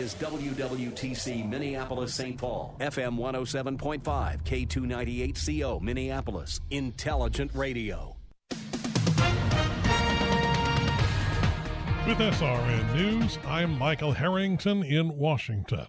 Is WWTC Minneapolis St. Paul, FM 107.5, K298CO Minneapolis, Intelligent Radio. With SRN News, I'm Michael Harrington in Washington.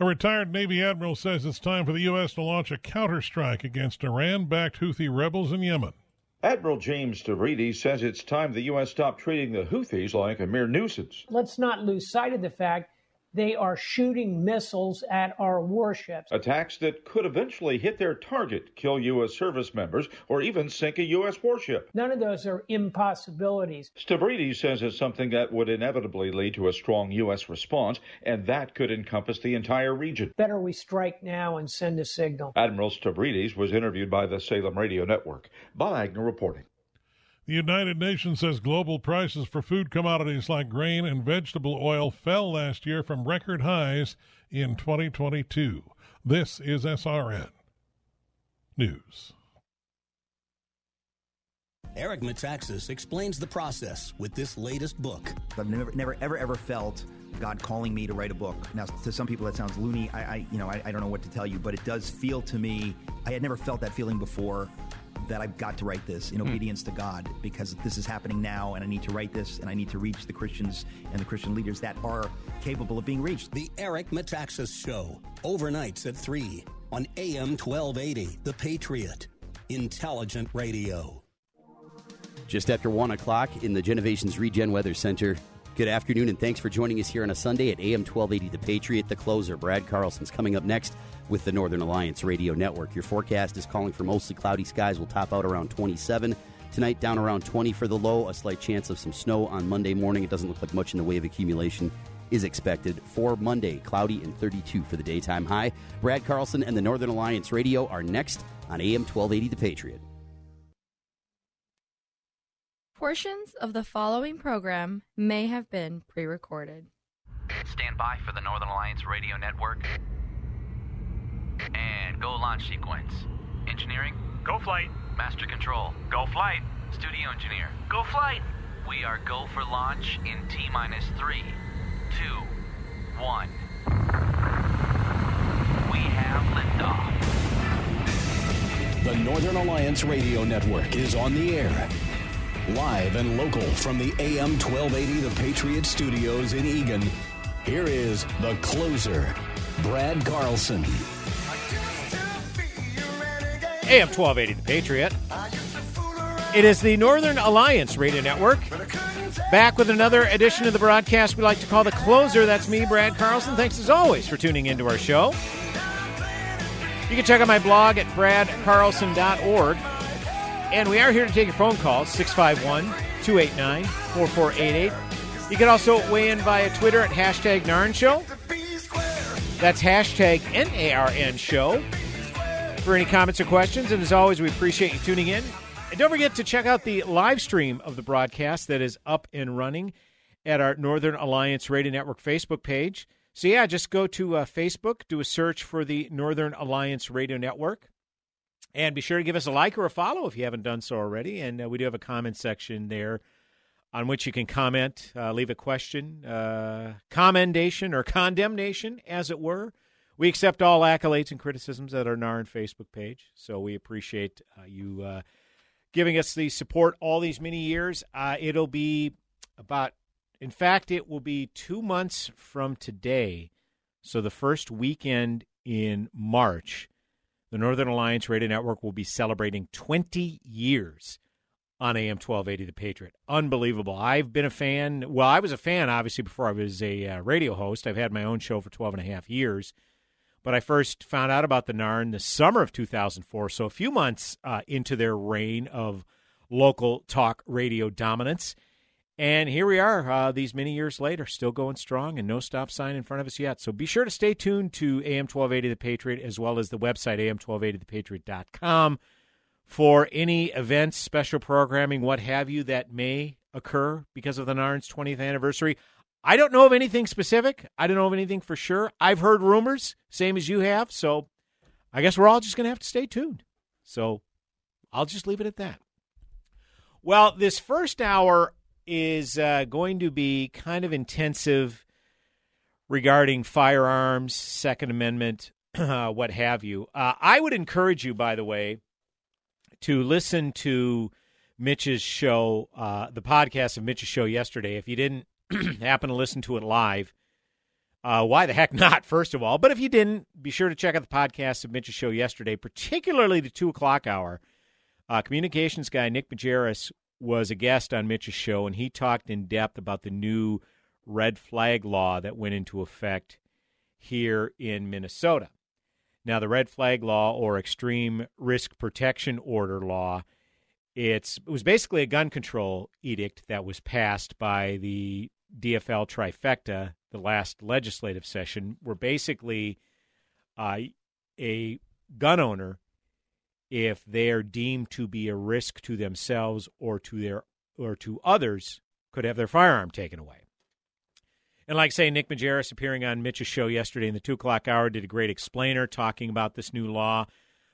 A retired Navy admiral says it's time for the U.S. to launch a counterstrike against Iran backed Houthi rebels in Yemen. Admiral James Stavridis says it's time the U.S. stop treating the Houthis like a mere nuisance. Let's not lose sight of the fact they are shooting missiles at our warships. Attacks that could eventually hit their target, kill U.S. service members, or even sink a U.S. warship. None of those are impossibilities. Stavridis says it's something that would inevitably lead to a strong U.S. response, and that could encompass the entire region. Better we strike now and send a signal. Admiral Stavridis was interviewed by the Salem Radio Network. Bob Agnew reporting. The United Nations says global prices for food commodities like grain and vegetable oil fell last year from record highs in 2022. This is SRN News. Eric Metaxas explains the process with this latest book. I've never, never, ever, ever felt God calling me to write a book. Now, to some people that sounds loony. I, I you know, I, I don't know what to tell you, but it does feel to me. I had never felt that feeling before that I've got to write this in mm. obedience to God because this is happening now and I need to write this and I need to reach the Christians and the Christian leaders that are capable of being reached. The Eric Metaxas Show, overnights at 3 on AM 1280, The Patriot, Intelligent Radio. Just after 1 o'clock in the Genovations Regen Weather Center. Good afternoon, and thanks for joining us here on a Sunday at AM 1280 The Patriot. The closer, Brad Carlson's coming up next with the Northern Alliance Radio Network. Your forecast is calling for mostly cloudy skies. Will top out around 27. Tonight, down around 20 for the low. A slight chance of some snow on Monday morning. It doesn't look like much in the way of accumulation is expected for Monday. Cloudy and 32 for the daytime high. Brad Carlson and the Northern Alliance Radio are next on AM 1280 The Patriot. Portions of the following program may have been pre recorded. Stand by for the Northern Alliance Radio Network. And go launch sequence. Engineering? Go flight. Master control? Go flight. Studio engineer? Go flight. We are go for launch in T minus three, two, one. We have liftoff. The Northern Alliance Radio Network is on the air Live and local from the AM 1280 The Patriot Studios in Eagan, here is the closer, Brad Carlson. AM 1280 The Patriot. It is the Northern Alliance Radio Network. Back with another edition of the broadcast we like to call The Closer. That's me, Brad Carlson. Thanks as always for tuning into our show. You can check out my blog at bradcarlson.org. And we are here to take your phone calls 651 289 4488. You can also weigh in via Twitter at hashtag NARN Show. That's hashtag NARN Show for any comments or questions. And as always, we appreciate you tuning in. And don't forget to check out the live stream of the broadcast that is up and running at our Northern Alliance Radio Network Facebook page. So, yeah, just go to uh, Facebook, do a search for the Northern Alliance Radio Network. And be sure to give us a like or a follow if you haven't done so already. And uh, we do have a comment section there on which you can comment, uh, leave a question, uh, commendation or condemnation, as it were. We accept all accolades and criticisms at our NARN Facebook page. So we appreciate uh, you uh, giving us the support all these many years. Uh, it'll be about, in fact, it will be two months from today. So the first weekend in March the Northern Alliance Radio Network will be celebrating 20 years on AM 1280 The Patriot. Unbelievable. I've been a fan. Well, I was a fan, obviously, before I was a uh, radio host. I've had my own show for 12 and a half years. But I first found out about the NARN the summer of 2004, so a few months uh, into their reign of local talk radio dominance. And here we are, uh, these many years later, still going strong and no stop sign in front of us yet. So be sure to stay tuned to AM 1280 The Patriot as well as the website, am1280thepatriot.com, for any events, special programming, what have you, that may occur because of the NARN's 20th anniversary. I don't know of anything specific. I don't know of anything for sure. I've heard rumors, same as you have. So I guess we're all just going to have to stay tuned. So I'll just leave it at that. Well, this first hour is uh, going to be kind of intensive regarding firearms, Second Amendment, uh, what have you. Uh, I would encourage you, by the way, to listen to Mitch's show, uh, the podcast of Mitch's show yesterday. If you didn't happen to listen to it live, uh, why the heck not, first of all? But if you didn't, be sure to check out the podcast of Mitch's show yesterday, particularly the 2 o'clock hour. Uh, communications guy Nick Majerus was a guest on Mitch's show, and he talked in depth about the new red flag law that went into effect here in Minnesota. Now, the red flag law or extreme risk protection order law, it's, it was basically a gun control edict that was passed by the DFL trifecta the last legislative session, where basically uh, a gun owner if they are deemed to be a risk to themselves or to their or to others could have their firearm taken away. And like say, Nick Majerus appearing on Mitch's show yesterday in the two o'clock hour did a great explainer talking about this new law.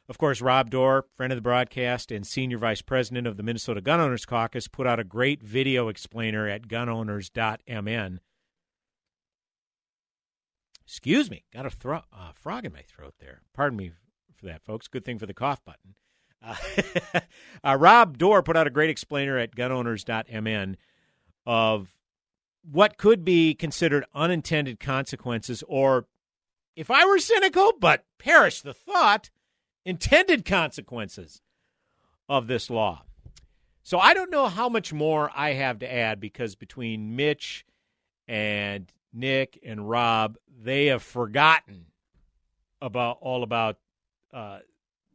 Of course, Rob Doar, friend of the broadcast and senior vice president of the Minnesota Gun Owners Caucus, put out a great video explainer at gunowners.mn. Excuse me, got a thro- uh, frog in my throat there. Pardon me for that, folks. Good thing for the cough button. Uh, uh, Rob Doar put out a great explainer at gunowners.mn of what could be considered unintended consequences, or if I were cynical, but perish the thought, intended consequences of this law. So I don't know how much more I have to add because between Mitch and Nick and Rob, they have forgotten about all about uh,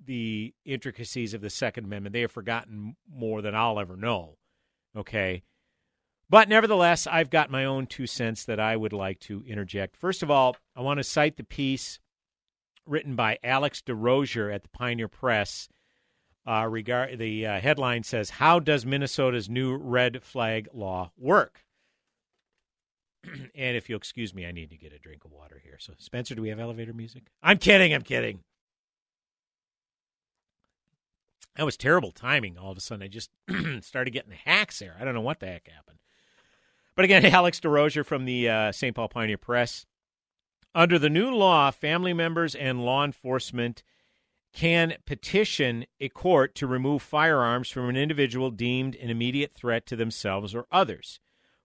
the intricacies of the Second Amendment. They have forgotten more than I'll ever know. Okay. But nevertheless, I've got my own two cents that I would like to interject. First of all, I want to cite the piece written by Alex Derosier at the Pioneer Press. Uh, regard the uh, headline says, "How does Minnesota's new red flag law work?" and if you'll excuse me, I need to get a drink of water here. So, Spencer, do we have elevator music? I'm kidding. I'm kidding. That was terrible timing. All of a sudden, I just started getting the hacks there. I don't know what the heck happened. But again, Alex Derosier from the uh, St. Paul Pioneer Press. Under the new law, family members and law enforcement can petition a court to remove firearms from an individual deemed an immediate threat to themselves or others.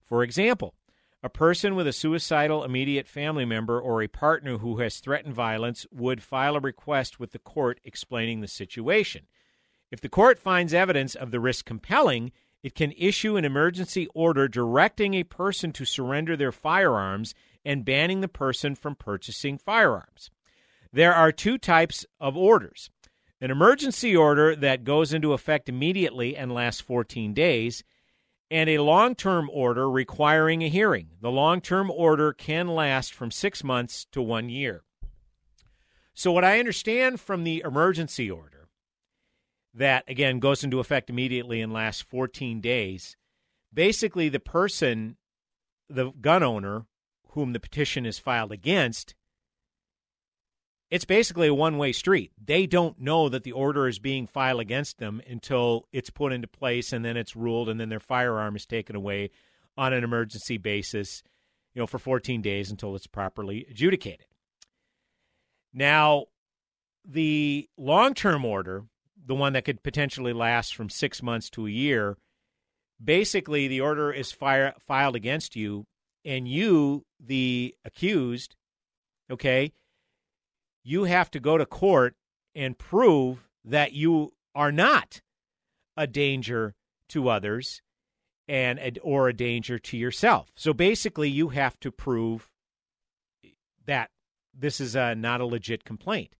For example, a person with a suicidal immediate family member or a partner who has threatened violence would file a request with the court explaining the situation. If the court finds evidence of the risk compelling, it can issue an emergency order directing a person to surrender their firearms and banning the person from purchasing firearms. There are two types of orders an emergency order that goes into effect immediately and lasts 14 days, and a long term order requiring a hearing. The long term order can last from six months to one year. So, what I understand from the emergency order that again goes into effect immediately and lasts 14 days. Basically, the person, the gun owner whom the petition is filed against, it's basically a one way street. They don't know that the order is being filed against them until it's put into place and then it's ruled and then their firearm is taken away on an emergency basis, you know, for 14 days until it's properly adjudicated. Now, the long term order the one that could potentially last from six months to a year, basically the order is fire, filed against you, and you, the accused, okay, you have to go to court and prove that you are not a danger to others and or a danger to yourself. So basically, you have to prove that this is a, not a legit complaint.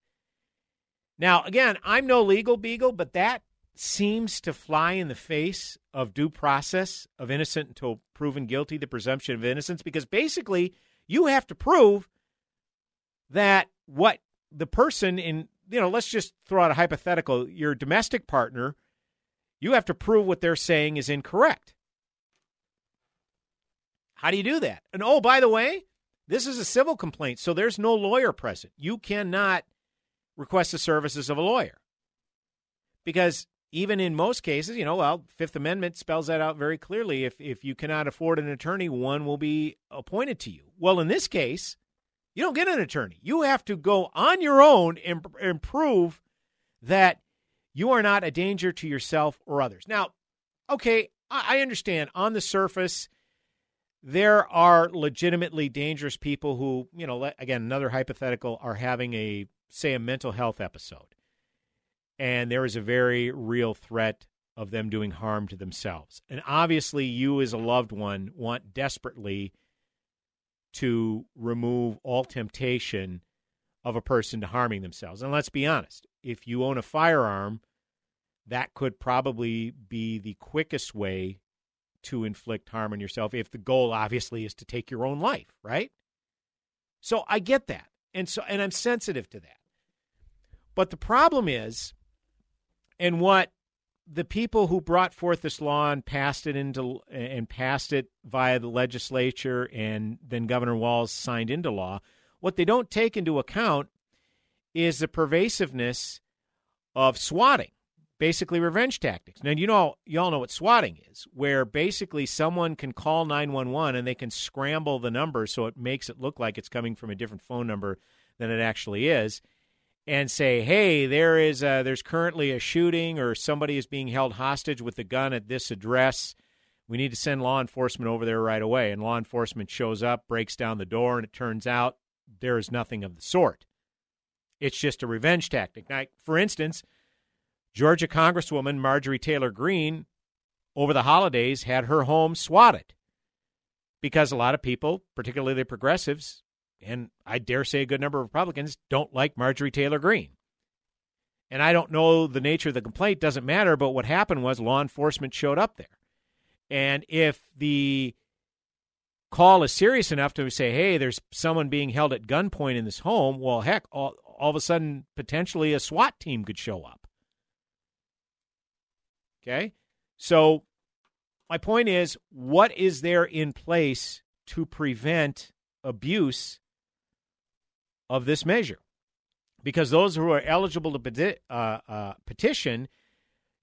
Now, again, I'm no legal beagle, but that seems to fly in the face of due process of innocent until proven guilty, the presumption of innocence, because basically you have to prove that what the person in, you know, let's just throw out a hypothetical, your domestic partner, you have to prove what they're saying is incorrect. How do you do that? And oh, by the way, this is a civil complaint, so there's no lawyer present. You cannot request the services of a lawyer. Because even in most cases, you know, well, Fifth Amendment spells that out very clearly. If if you cannot afford an attorney, one will be appointed to you. Well, in this case, you don't get an attorney. You have to go on your own and, and prove that you are not a danger to yourself or others. Now, okay, I, I understand on the surface there are legitimately dangerous people who, you know, again, another hypothetical, are having a say a mental health episode and there is a very real threat of them doing harm to themselves. And obviously, you as a loved one want desperately to remove all temptation of a person to harming themselves. And let's be honest, if you own a firearm, that could probably be the quickest way to inflict harm on yourself if the goal obviously is to take your own life, right? So I get that. And so and I'm sensitive to that. But the problem is and what the people who brought forth this law and passed it into and passed it via the legislature and then Governor Walz signed into law, what they don't take into account is the pervasiveness of swatting, basically revenge tactics. Now you know you all know what swatting is, where basically someone can call 911 and they can scramble the number so it makes it look like it's coming from a different phone number than it actually is and say, "Hey, there is a, there's currently a shooting or somebody is being held hostage with a gun at this address. We need to send law enforcement over there right away." And law enforcement shows up, breaks down the door, and it turns out there is nothing of the sort. It's just a revenge tactic. Now, for instance, Georgia Congresswoman Marjorie Taylor Greene over the holidays had her home swatted because a lot of people, particularly the progressives, and I dare say a good number of Republicans don't like Marjorie Taylor Greene. And I don't know the nature of the complaint, doesn't matter, but what happened was law enforcement showed up there. And if the call is serious enough to say, hey, there's someone being held at gunpoint in this home, well, heck, all, all of a sudden, potentially a SWAT team could show up. Okay? So, my point is, what is there in place to prevent abuse of this measure because those who are eligible to peti- uh, uh, petition,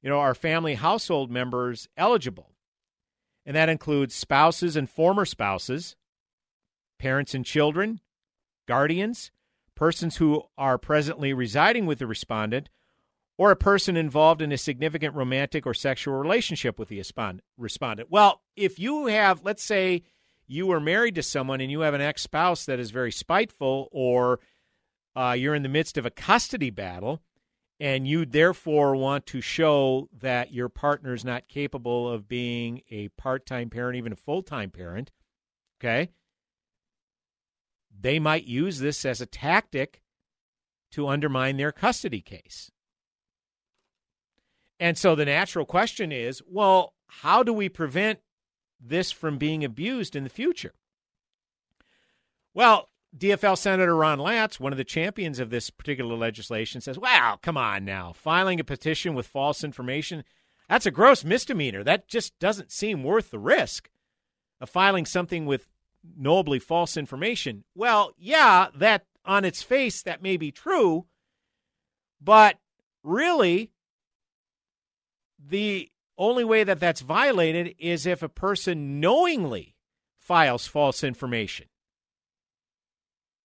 you know, are family household members eligible. And that includes spouses and former spouses, parents and children, guardians, persons who are presently residing with the respondent, or a person involved in a significant romantic or sexual relationship with the respondent. Well, if you have, let's say, you are married to someone and you have an ex spouse that is very spiteful, or uh, you're in the midst of a custody battle, and you therefore want to show that your partner is not capable of being a part time parent, even a full time parent, okay? They might use this as a tactic to undermine their custody case. And so the natural question is well, how do we prevent this from being abused in the future? Well, DFL Senator Ron Latz, one of the champions of this particular legislation, says, Wow, come on now. Filing a petition with false information, that's a gross misdemeanor. That just doesn't seem worth the risk of filing something with knowably false information. Well, yeah, that on its face, that may be true, but really, the only way that that's violated is if a person knowingly files false information.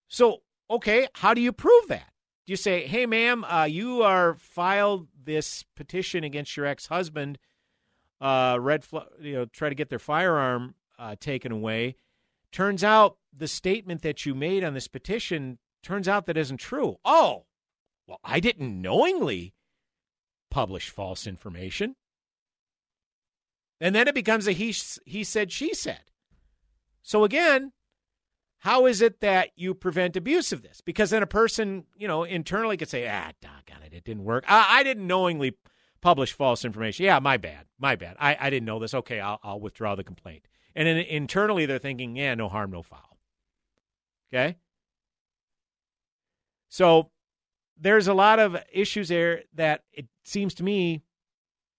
So, okay, how do you prove that? Do you say, "Hey, ma'am, uh, you are filed this petition against your ex-husband, uh, red, fl- you know, try to get their firearm uh, taken away." Turns out the statement that you made on this petition turns out that isn't true. Oh, well, I didn't knowingly publish false information. And then it becomes a he, he said, she said. So again, how is it that you prevent abuse of this? Because then a person, you know, internally could say, ah, doggone it, it didn't work. I, I didn't knowingly publish false information. Yeah, my bad. My bad. I, I didn't know this. Okay, I'll, I'll withdraw the complaint. And then internally, they're thinking, yeah, no harm, no foul. Okay? So there's a lot of issues there that it seems to me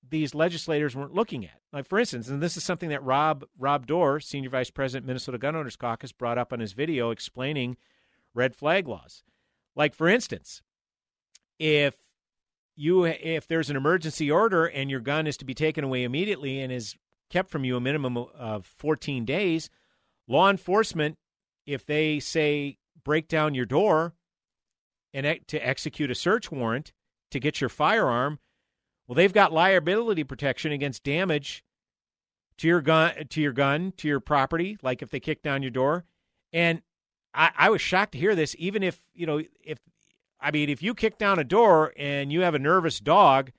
these legislators weren't looking at. Like for instance, and this is something that Rob Rob Doar, senior vice president, Minnesota Gun Owners Caucus, brought up on his video explaining red flag laws. Like for instance, if you if there's an emergency order and your gun is to be taken away immediately and is kept from you a minimum of 14 days, law enforcement, if they say break down your door and to execute a search warrant to get your firearm, well, they've got liability protection against damage to your gun, to your gun, to your property, like if they kick down your door. And I, I was shocked to hear this. Even if you know, if I mean, if you kick down a door and you have a nervous dog,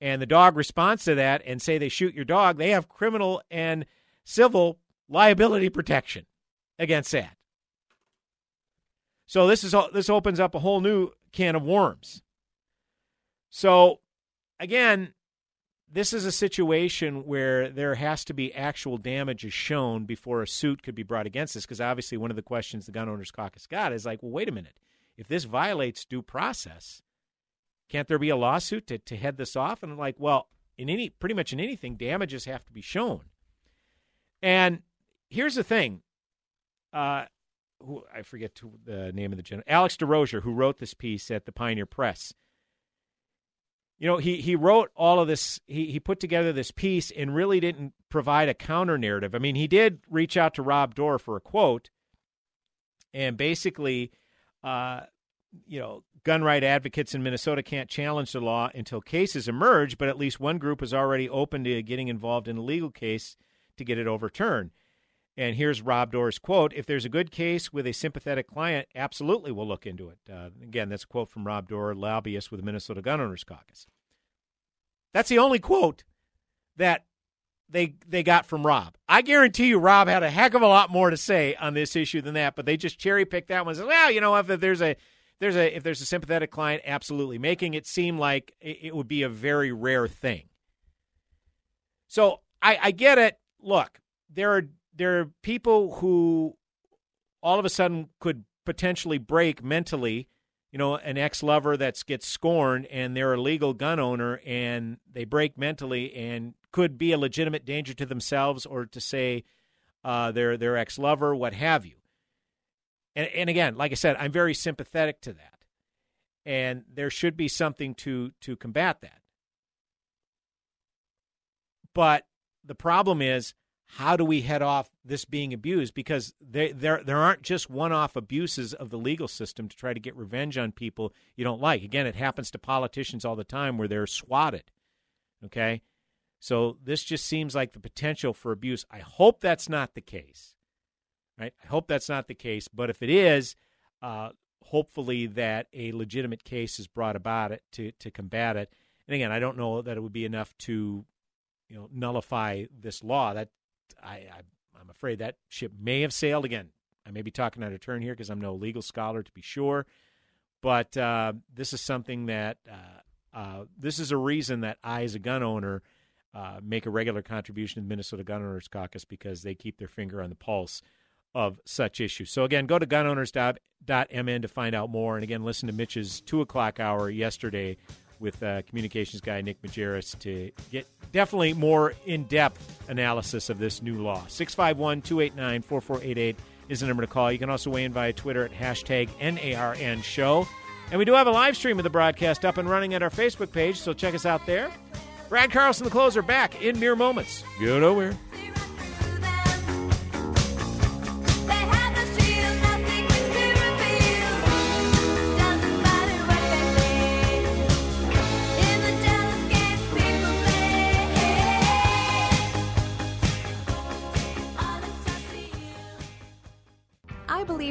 and the dog responds to that, and say they shoot your dog, they have criminal and civil liability protection against that. So this is this opens up a whole new can of worms. So again, this is a situation where there has to be actual damages shown before a suit could be brought against this. Because obviously, one of the questions the Gun Owners Caucus got is like, well, wait a minute. If this violates due process, can't there be a lawsuit to, to head this off? And I'm like, well, in any pretty much in anything, damages have to be shown. And here's the thing. Uh, who I forget to, the name of the general, Alex Derosier, who wrote this piece at the Pioneer Press you know, he he wrote all of this. He he put together this piece and really didn't provide a counter narrative. I mean, he did reach out to Rob Doar for a quote, and basically, uh, you know, gun right advocates in Minnesota can't challenge the law until cases emerge. But at least one group is already open to getting involved in a legal case to get it overturned. And here's Rob Doar's quote If there's a good case with a sympathetic client, absolutely we'll look into it. Uh, again, that's a quote from Rob Doar, lobbyist with the Minnesota Gun Owners Caucus. That's the only quote that they they got from Rob. I guarantee you, Rob had a heck of a lot more to say on this issue than that, but they just cherry picked that one. And said, well, you know, if, there's a there's a if there's a sympathetic client, absolutely, making it seem like it, it would be a very rare thing. So I, I get it. Look, there are there are people who all of a sudden could potentially break mentally you know an ex-lover that gets scorned and they're a legal gun owner and they break mentally and could be a legitimate danger to themselves or to say uh, their their ex-lover what have you. And, and again like i said i'm very sympathetic to that. And there should be something to to combat that. But the problem is how do we head off this being abused? Because they, there there aren't just one-off abuses of the legal system to try to get revenge on people you don't like. Again, it happens to politicians all the time where they're swatted. Okay, so this just seems like the potential for abuse. I hope that's not the case. Right? I hope that's not the case. But if it is, uh, hopefully that a legitimate case is brought about it to to combat it. And again, I don't know that it would be enough to you know nullify this law. That I, I I'm afraid that ship may have sailed again. I may be talking out of turn here because I'm no legal scholar to be sure, but uh, this is something that uh, uh, this is a reason that I, as a gun owner, uh, make a regular contribution to the Minnesota Gun Owners Caucus because they keep their finger on the pulse of such issues. So again, go to gunowners.mn to find out more, and again, listen to Mitch's two o'clock hour yesterday with uh, communications guy Nick Majerus to get definitely more in depth analysis of this new law. 651 289 4488 is the number to call. You can also weigh in via Twitter at hashtag NARN show. And we do have a live stream of the broadcast up and running at our Facebook page, so check us out there. Brad Carlson, the closer, back in mere moments. Go nowhere.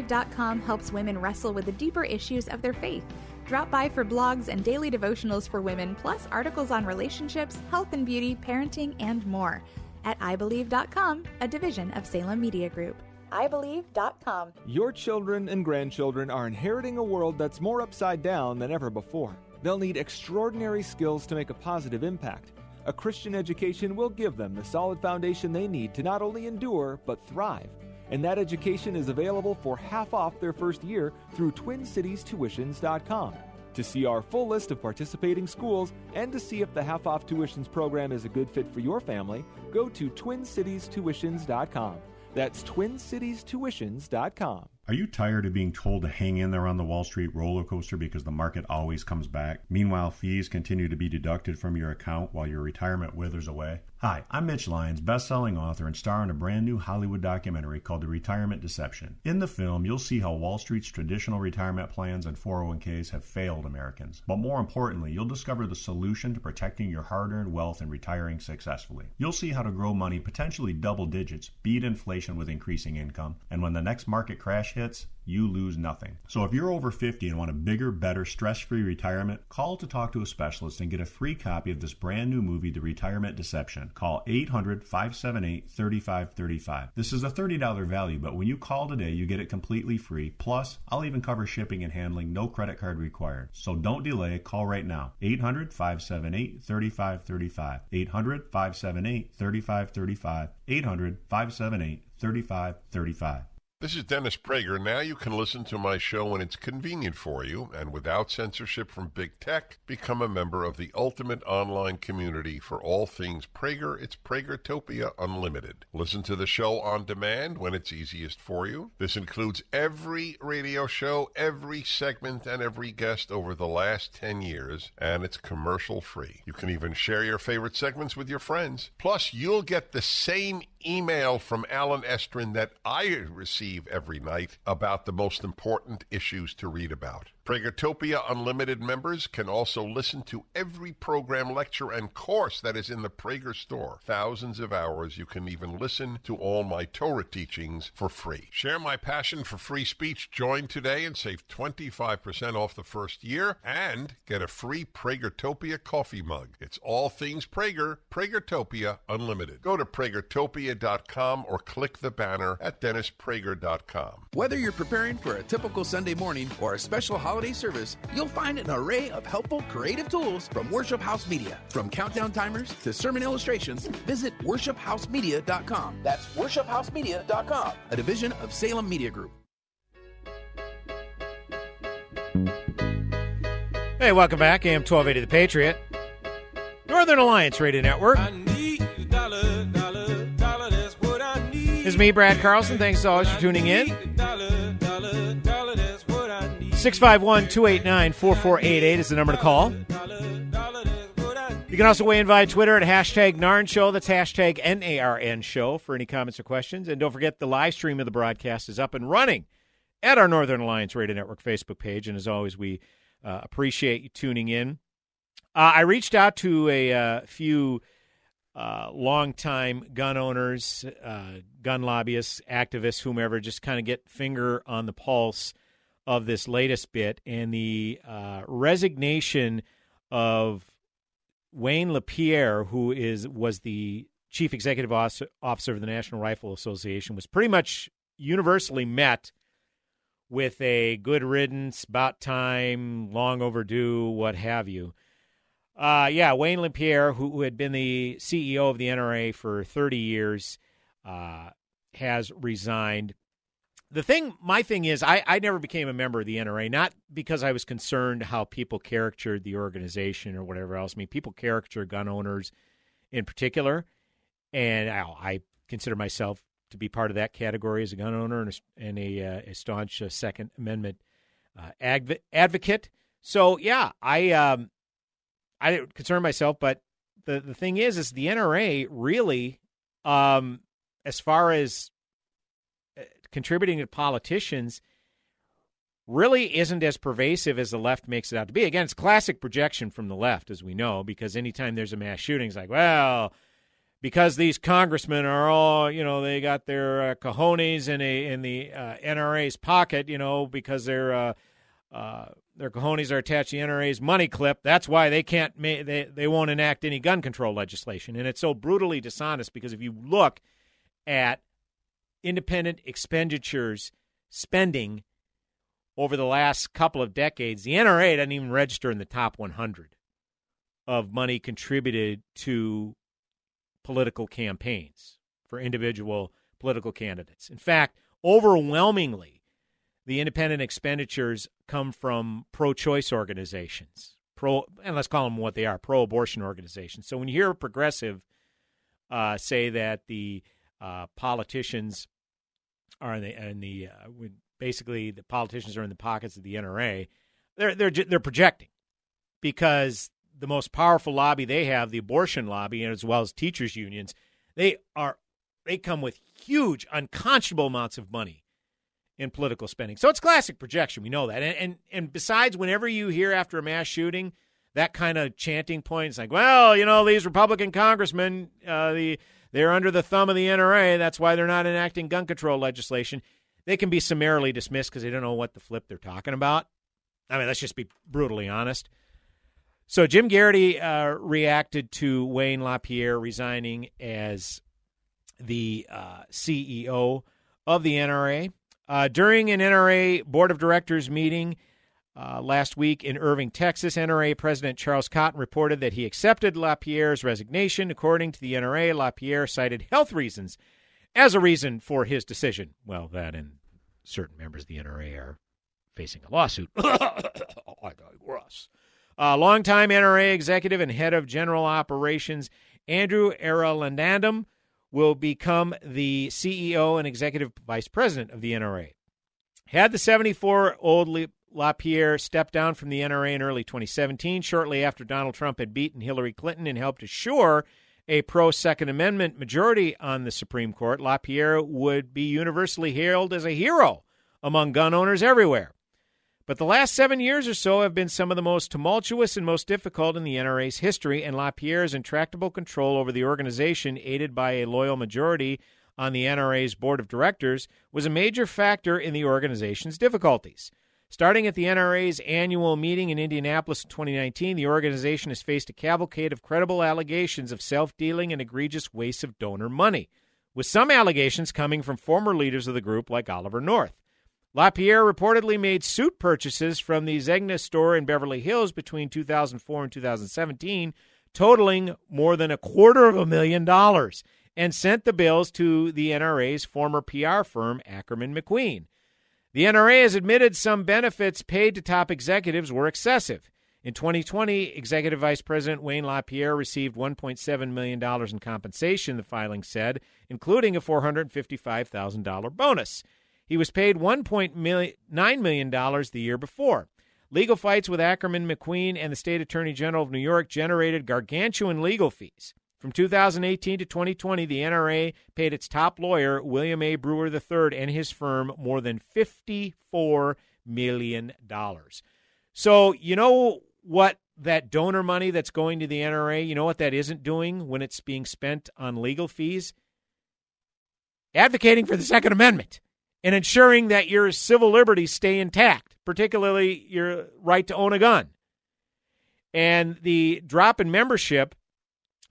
IBelieve.com helps women wrestle with the deeper issues of their faith. Drop by for blogs and daily devotionals for women, plus articles on relationships, health and beauty, parenting, and more. At IBelieve.com, a division of Salem Media Group. IBelieve.com. Your children and grandchildren are inheriting a world that's more upside down than ever before. they'll need extraordinary skills to make a positive impact. A Christian education will give them the solid foundation they need to not only endure, but thrive. And that education is available for half off their first year through TwinCitiesTuitions.com. To see our full list of participating schools and to see if the half off tuitions program is a good fit for your family, go to TwinCitiesTuitions.com. That's TwinCitiesTuitions.com. Are you tired of being told to hang in there on the Wall Street roller coaster because the market always comes back? Meanwhile, fees continue to be deducted from your account while your retirement withers away? Hi, I'm Mitch Lyons, best-selling author and star in a brand new Hollywood documentary called The Retirement Deception. In the film, you'll see how Wall Street's traditional retirement plans and 401ks have failed Americans. But more importantly, you'll discover the solution to protecting your hard-earned wealth and retiring successfully. You'll see how to grow money potentially double digits, beat inflation with increasing income, and when the next market crash hits, you lose nothing. So if you're over 50 and want a bigger, better, stress-free retirement, call to talk to a specialist and get a free copy of this brand new movie, The Retirement Deception. Call 800-578-3535. This is a $30 value, but when you call today, you get it completely free. Plus, I'll even cover shipping and handling, no credit card required. So don't delay, call right now. 800-578-3535. 800-578-3535. 800-578-3535. This is Dennis Prager. Now you can listen to my show when it's convenient for you and without censorship from big tech. Become a member of the ultimate online community for all things Prager. It's Pragertopia Unlimited. Listen to the show on demand when it's easiest for you. This includes every radio show, every segment, and every guest over the last 10 years, and it's commercial free. You can even share your favorite segments with your friends. Plus, you'll get the same email from Allen Estrin that I receive every night about the most important issues to read about. Pragertopia Unlimited members can also listen to every program, lecture, and course that is in the Prager store. Thousands of hours. You can even listen to all my Torah teachings for free. Share my passion for free speech. Join today and save 25% off the first year and get a free Pragertopia coffee mug. It's all things Prager, Pragertopia Unlimited. Go to pragertopia.com or click the banner at dennisprager.com. Whether you're preparing for a typical Sunday morning or a special holiday service, you'll find an array of helpful creative tools from Worship House Media. From countdown timers to sermon illustrations, visit worshiphousemedia.com. That's worshiphousemedia.com, a division of Salem Media Group. Hey, welcome back. AM 1280 The Patriot. Northern Alliance Radio Network. It's me, Brad Carlson. Thanks always for tuning in. 651 289 4488 is the number to call. You can also weigh in via Twitter at hashtag NARN Show. That's hashtag N-A-R-N Show for any comments or questions. And don't forget the live stream of the broadcast is up and running at our Northern Alliance Radio Network Facebook page. And as always, we uh, appreciate you tuning in. Uh, I reached out to a uh, few uh, longtime gun owners, uh, gun lobbyists, activists, whomever, just kind of get finger on the pulse of this latest bit and the uh, resignation of Wayne LaPierre, who is was the chief executive officer of the National Rifle Association, was pretty much universally met with a good riddance, about time, long overdue, what have you. Uh, yeah, Wayne LaPierre, who, who, had been the CEO of the NRA for 30 years, uh, has resigned. The thing, my thing is, I, I never became a member of the NRA, not because I was concerned how people caricatured the organization or whatever else. I mean, people caricature gun owners in particular, and I, I consider myself to be part of that category as a gun owner and a, and a, uh, a staunch uh, Second Amendment uh, adv- advocate. So yeah, I um, I concern myself, but the the thing is, is the NRA really, um, as far as contributing to politicians, really isn't as pervasive as the left makes it out to be. Again, it's classic projection from the left, as we know, because anytime there's a mass shooting, it's like, well, because these congressmen are all, you know, they got their uh, cojones in a in the uh, NRA's pocket, you know, because they're uh, uh, their cojones are attached to the NRA's money clip. That's why they can't ma- they they won't enact any gun control legislation, and it's so brutally dishonest because if you look at independent expenditures spending over the last couple of decades, the NRA doesn't even register in the top 100 of money contributed to political campaigns for individual political candidates. In fact, overwhelmingly, the independent expenditures come from pro-choice organizations, pro, and let's call them what they are, pro-abortion organizations. So when you hear a progressive uh, say that the uh, politicians are in the, in the uh, basically the politicians are in the pockets of the NRA, they're they're they're projecting because the most powerful lobby they have, the abortion lobby, as well as teachers unions, they are they come with huge, unconscionable amounts of money in political spending. So it's classic projection. We know that. And and, and besides, whenever you hear after a mass shooting that kind of chanting point, it's like, well, you know, these Republican congressmen, uh, the they're under the thumb of the NRA. That's why they're not enacting gun control legislation. They can be summarily dismissed because they don't know what the flip they're talking about. I mean, let's just be brutally honest. So Jim Geraghty uh, reacted to Wayne LaPierre resigning as the uh, CEO of the NRA. Uh, during an NRA board of directors meeting uh, last week in Irving, Texas, NRA President Charles Cotton reported that he accepted LaPierre's resignation. According to the NRA, LaPierre cited health reasons as a reason for his decision. Well, that and certain members of the NRA are facing a lawsuit. I digress. Uh, longtime NRA executive and head of general operations Andrew Arulanandam will become the CEO and executive vice president of the NRA. Had the 74 old LaPierre stepped down from the NRA in early 2017, shortly after Donald Trump had beaten Hillary Clinton and helped assure a pro Second Amendment majority on the Supreme Court, LaPierre would be universally hailed as a hero among gun owners everywhere. But the last seven years or so have been some of the most tumultuous and most difficult in the NRA's history, and LaPierre's intractable control over the organization, aided by a loyal majority on the NRA's board of directors, was a major factor in the organization's difficulties. Starting at the NRA's annual meeting in Indianapolis in 2019, the organization has faced a cavalcade of credible allegations of self dealing and egregious waste of donor money, with some allegations coming from former leaders of the group like Oliver North. LaPierre reportedly made suit purchases from the Zegna store in Beverly Hills between 2004 and 2017, totaling more than a quarter of a million dollars, and sent the bills to the NRA's former PR firm, Ackerman McQueen. The NRA has admitted some benefits paid to top executives were excessive. In 2020, Executive Vice President Wayne LaPierre received $1.7 million in compensation, the filing said, including a $455,000 bonus. He was paid $1.9 million the year before. Legal fights with Ackerman McQueen and the State Attorney General of New York generated gargantuan legal fees. From 2018 to 2020, the NRA paid its top lawyer, William A. Brewer III, and his firm more than $54 million. So, you know what that donor money that's going to the NRA, you know what that isn't doing when it's being spent on legal fees? Advocating for the Second Amendment and ensuring that your civil liberties stay intact, particularly your right to own a gun. And the drop in membership,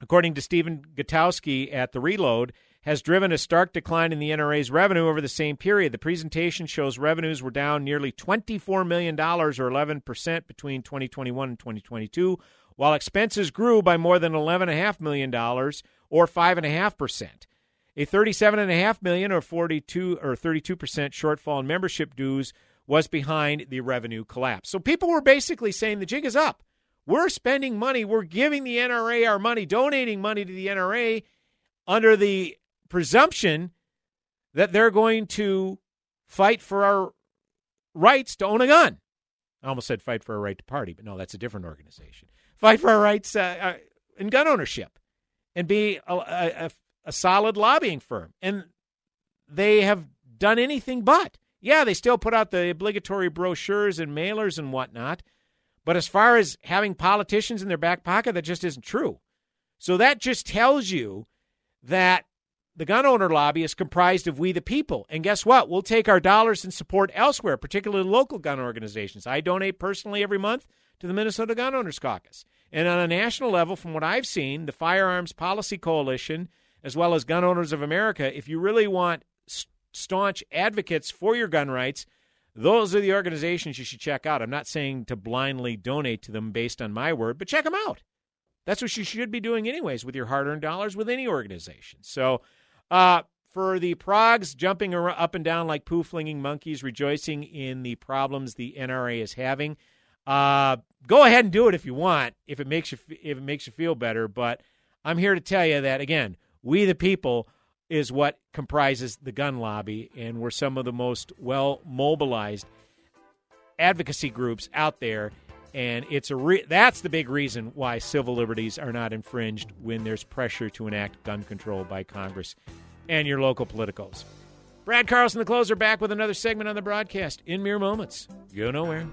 according to Stephen Gutowski at The Reload, has driven a stark decline in the NRA's revenue over the same period. The presentation shows revenues were down nearly $24 million, or 11%, between 2021 and 2022, while expenses grew by more than $11.5 million, or 5.5%. A 37.5 million or 42 or 32 percent shortfall in membership dues was behind the revenue collapse. So people were basically saying the jig is up. We're spending money. We're giving the NRA our money, donating money to the NRA under the presumption that they're going to fight for our rights to own a gun. I almost said fight for our right to party, but no, that's a different organization. Fight for our rights uh, uh, in gun ownership and be a, a, a solid lobbying firm. And they have done anything but. Yeah, they still put out the obligatory brochures and mailers and whatnot. But as far as having politicians in their back pocket, that just isn't true. So that just tells you that the gun owner lobby is comprised of we the people. And guess what? We'll take our dollars and support elsewhere, particularly local gun organizations. I donate personally every month to the Minnesota Gun Owners Caucus. And on a national level, from what I've seen, the Firearms Policy Coalition as well as Gun Owners of America, if you really want staunch advocates for your gun rights, those are the organizations you should check out. I'm not saying to blindly donate to them based on my word, but check them out. That's what you should be doing, anyways, with your hard earned dollars with any organization. So, uh, for the progs jumping up and down like poo flinging monkeys, rejoicing in the problems the NRA is having, uh, go ahead and do it if you want, if it makes you if it makes you feel better. But I'm here to tell you that again, we the people is what comprises the gun lobby, and we're some of the most well mobilized advocacy groups out there. And it's a re- that's the big reason why civil liberties are not infringed when there's pressure to enact gun control by Congress and your local politicos. Brad Carlson, the closer, back with another segment on the broadcast in mere moments. Go nowhere.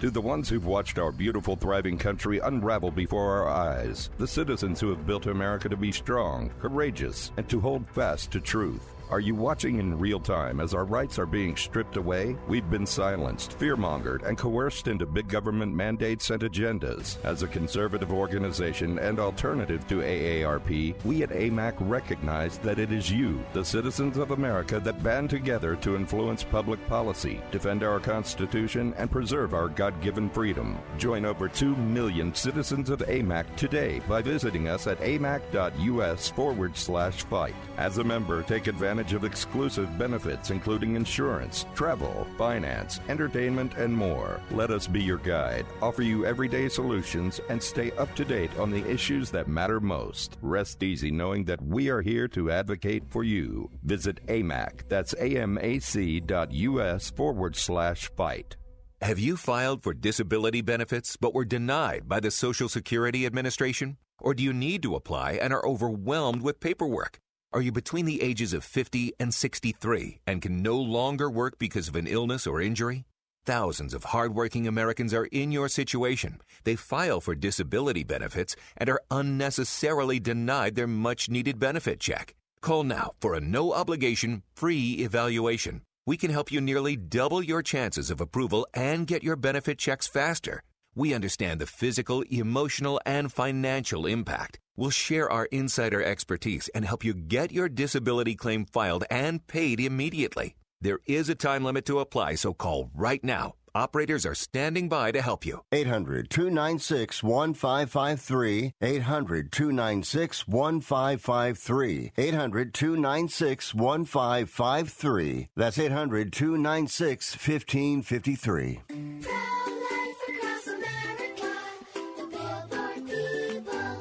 To the ones who've watched our beautiful, thriving country unravel before our eyes, the citizens who have built America to be strong, courageous, and to hold fast to truth. Are you watching in real time as our rights are being stripped away? We've been silenced, fearmongered, and coerced into big government mandates and agendas. As a conservative organization and alternative to AARP, we at AMAC recognize that it is you, the citizens of America, that band together to influence public policy, defend our Constitution, and preserve our God given freedom. Join over 2 million citizens of AMAC today by visiting us at amac.us forward slash fight. As a member, take advantage advantage of exclusive benefits including insurance, travel, finance, entertainment, and more. Let us be your guide, offer you everyday solutions, and stay up to date on the issues that matter most. Rest easy knowing that we are here to advocate for you. Visit AMAC, that's amac.us forward slash fight. Have you filed for disability benefits but were denied by the Social Security Administration? Or do you need to apply and are overwhelmed with paperwork? Are you between the ages of 50 and 63 and can no longer work because of an illness or injury? Thousands of hardworking Americans are in your situation. They file for disability benefits and are unnecessarily denied their much needed benefit check. Call now for a no obligation, free evaluation. We can help you nearly double your chances of approval and get your benefit checks faster. We understand the physical, emotional, and financial impact. We'll share our insider expertise and help you get your disability claim filed and paid immediately. There is a time limit to apply, so call right now. Operators are standing by to help you. 800 296 1553. 800 296 1553. 800 296 1553. That's 800 296 1553.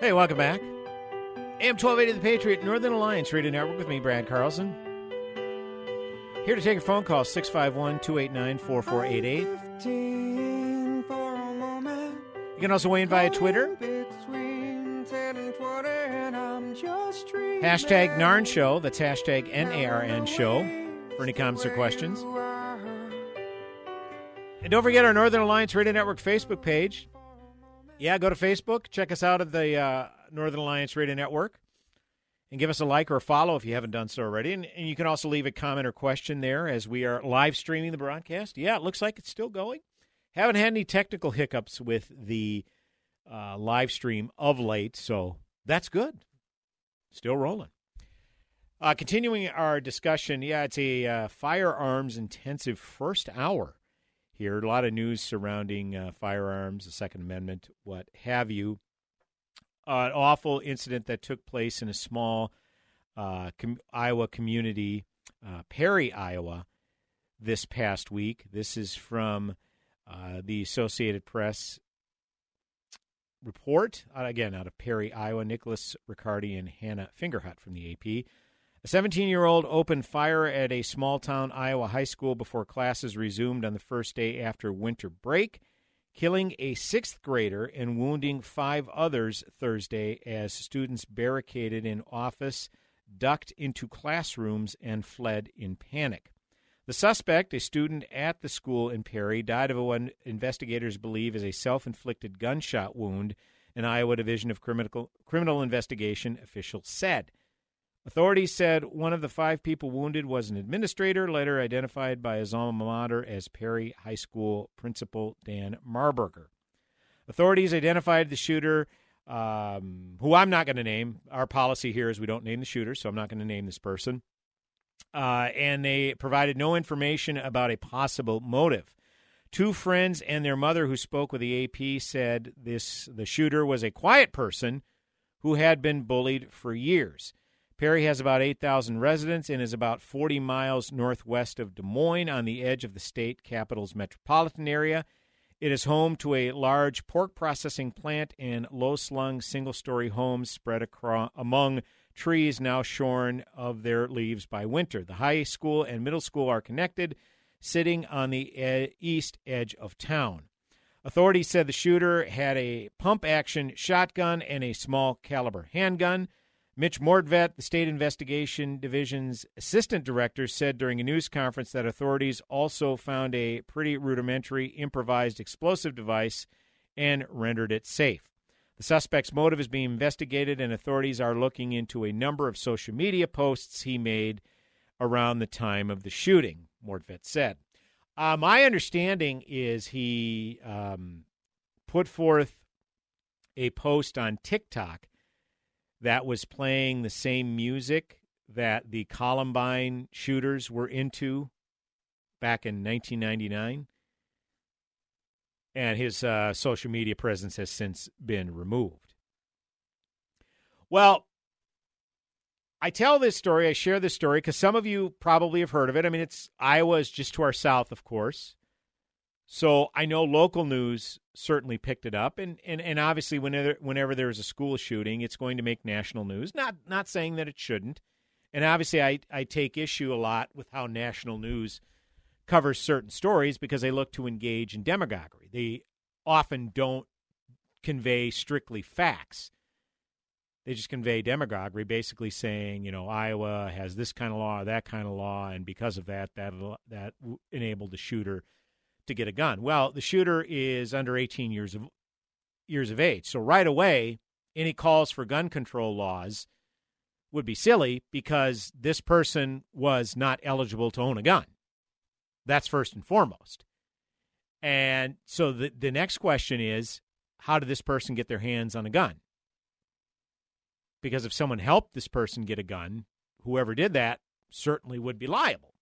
Hey, welcome back. AM 1280 The Patriot, Northern Alliance Radio Network with me, Brad Carlson. Here to take your phone call, 651 289 4488. You can also weigh in via Twitter. Hashtag Narn Show. That's hashtag N A R N Show for any comments or questions. And don't forget our Northern Alliance Radio Network Facebook page. Yeah, go to Facebook. Check us out at the uh, Northern Alliance Radio Network and give us a like or a follow if you haven't done so already. And, and you can also leave a comment or question there as we are live streaming the broadcast. Yeah, it looks like it's still going. Haven't had any technical hiccups with the uh, live stream of late, so that's good. Still rolling. Uh, continuing our discussion, yeah, it's a uh, firearms intensive first hour here. A lot of news surrounding uh, firearms, the Second Amendment, what have you. An awful incident that took place in a small uh, com- Iowa community, uh, Perry, Iowa, this past week. This is from uh, the Associated Press report, uh, again, out of Perry, Iowa. Nicholas Riccardi and Hannah Fingerhut from the AP. A 17 year old opened fire at a small town Iowa high school before classes resumed on the first day after winter break, killing a sixth grader and wounding five others Thursday as students barricaded in office, ducked into classrooms, and fled in panic. The suspect, a student at the school in Perry, died of what investigators believe is a self inflicted gunshot wound, an Iowa Division of Criminal, Criminal Investigation official said. Authorities said one of the five people wounded was an administrator, later identified by his alma mater as Perry High School principal Dan Marburger. Authorities identified the shooter, um, who I'm not going to name. Our policy here is we don't name the shooter, so I'm not going to name this person. Uh, and they provided no information about a possible motive. Two friends and their mother who spoke with the AP said this the shooter was a quiet person who had been bullied for years. Perry has about 8,000 residents and is about 40 miles northwest of Des Moines on the edge of the state capital's metropolitan area. It is home to a large pork processing plant and low slung single story homes spread across, among trees now shorn of their leaves by winter. The high school and middle school are connected, sitting on the east edge of town. Authorities said the shooter had a pump action shotgun and a small caliber handgun. Mitch Mortvedt, the State Investigation Division's assistant director, said during a news conference that authorities also found a pretty rudimentary improvised explosive device and rendered it safe. The suspect's motive is being investigated, and authorities are looking into a number of social media posts he made around the time of the shooting, Mortvedt said. Uh, my understanding is he um, put forth a post on TikTok that was playing the same music that the Columbine shooters were into back in 1999. And his uh, social media presence has since been removed. Well, I tell this story, I share this story because some of you probably have heard of it. I mean, it's Iowa is just to our south, of course. So I know local news certainly picked it up, and, and, and obviously whenever whenever there's a school shooting, it's going to make national news. Not not saying that it shouldn't, and obviously I I take issue a lot with how national news covers certain stories because they look to engage in demagoguery. They often don't convey strictly facts. They just convey demagoguery, basically saying, you know, Iowa has this kind of law, that kind of law, and because of that, that that enabled the shooter to get a gun. Well, the shooter is under 18 years of years of age. So right away, any calls for gun control laws would be silly because this person was not eligible to own a gun. That's first and foremost. And so the the next question is how did this person get their hands on a gun? Because if someone helped this person get a gun, whoever did that certainly would be liable.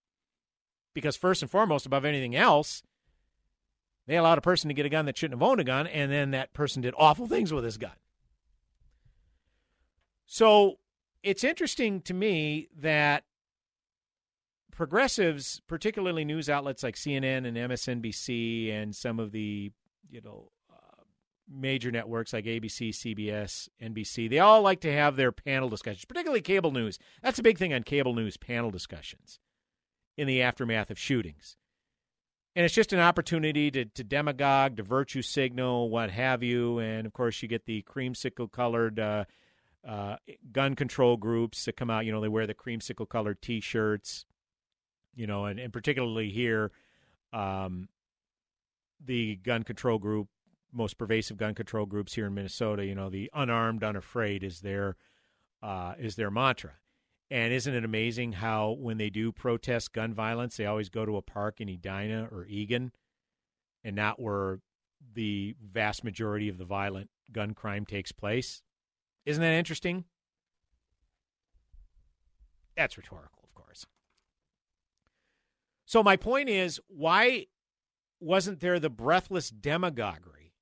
Because first and foremost, above anything else, they allowed a person to get a gun that shouldn't have owned a gun, and then that person did awful things with his gun. So it's interesting to me that progressives, particularly news outlets like CNN and MSNBC and some of the, you know, uh, major networks like ABC, CBS, NBC, they all like to have their panel discussions, particularly cable news. That's a big thing on cable news panel discussions in the aftermath of shootings and it's just an opportunity to, to demagogue, to virtue signal, what have you. And of course, you get the creamsicle colored uh, uh, gun control groups that come out. You know, they wear the creamsicle colored t shirts, you know, and, and particularly here, um, the gun control group, most pervasive gun control groups here in Minnesota, you know, the unarmed, unafraid is their, uh, is their mantra. And isn't it amazing how when they do protest gun violence, they always go to a park in Edina or Eagan and not where the vast majority of the violent gun crime takes place? Isn't that interesting? That's rhetorical. So my point is why wasn't there the breathless demagoguery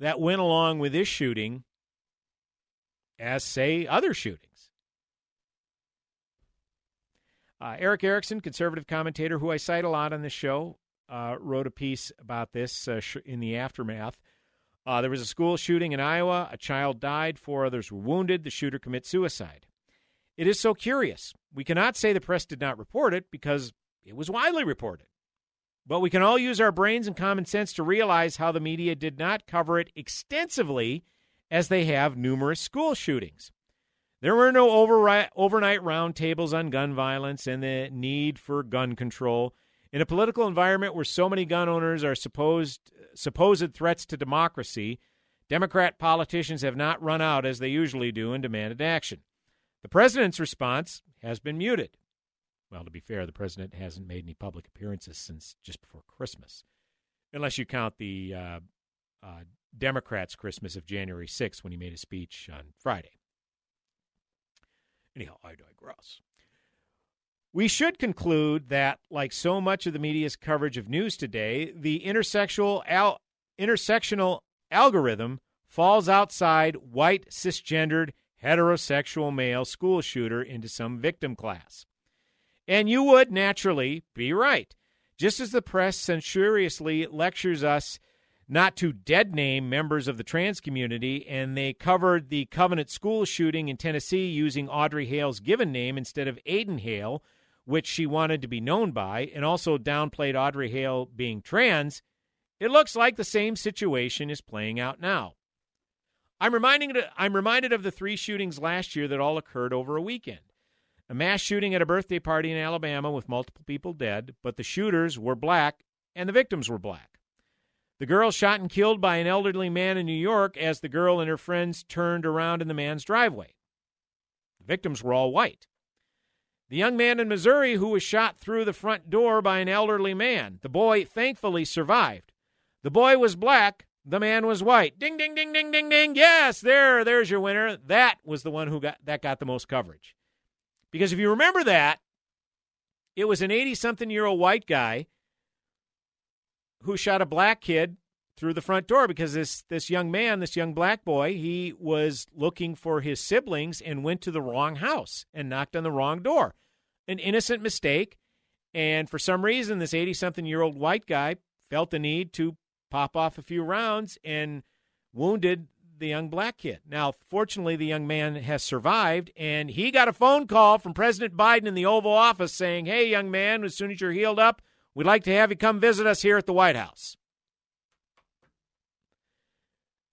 that went along with this shooting as, say, other shootings? Uh, Erick Erickson, conservative commentator who I cite a lot on the show, uh, wrote a piece about this uh, sh- in the aftermath. Uh, there was a school shooting in Iowa. A child died, four others were wounded. The shooter commits suicide. It is so curious. We cannot say the press did not report it because it was widely reported. But we can all use our brains and common sense to realize how the media did not cover it extensively as they have numerous school shootings. There were no overnight roundtables on gun violence and the need for gun control. In a political environment where so many gun owners are supposed supposed threats to democracy, Democrat politicians have not run out as they usually do and demanded action. The president's response has been muted. Well, to be fair, the president hasn't made any public appearances since just before Christmas, unless you count the uh, uh, Democrats' Christmas of January 6th when he made a speech on Friday. Anyhow, I digress. We should conclude that, like so much of the media's coverage of news today, the intersexual al- intersectional algorithm falls outside white, cisgendered, heterosexual male school shooter into some victim class. And you would naturally be right. Just as the press censoriously lectures us not to dead name members of the trans community, and they covered the Covenant School shooting in Tennessee using Audrey Hale's given name instead of Aiden Hale, which she wanted to be known by, and also downplayed Audrey Hale being trans, it looks like the same situation is playing out now. I'm reminding I'm reminded of the three shootings last year that all occurred over a weekend. A mass shooting at a birthday party in Alabama with multiple people dead, but the shooters were black and the victims were black. The girl shot and killed by an elderly man in New York as the girl and her friends turned around in the man's driveway. The victims were all white. The young man in Missouri who was shot through the front door by an elderly man. The boy thankfully survived. The boy was black, the man was white. Ding ding ding ding ding ding. Yes, there there's your winner. That was the one who got that got the most coverage. Because if you remember that, it was an 80 something year old white guy who shot a black kid through the front door because this this young man, this young black boy, he was looking for his siblings and went to the wrong house and knocked on the wrong door. An innocent mistake, and for some reason this 80 something year old white guy felt the need to pop off a few rounds and wounded the young black kid. Now, fortunately, the young man has survived, and he got a phone call from President Biden in the Oval Office saying, Hey, young man, as soon as you're healed up, we'd like to have you come visit us here at the White House.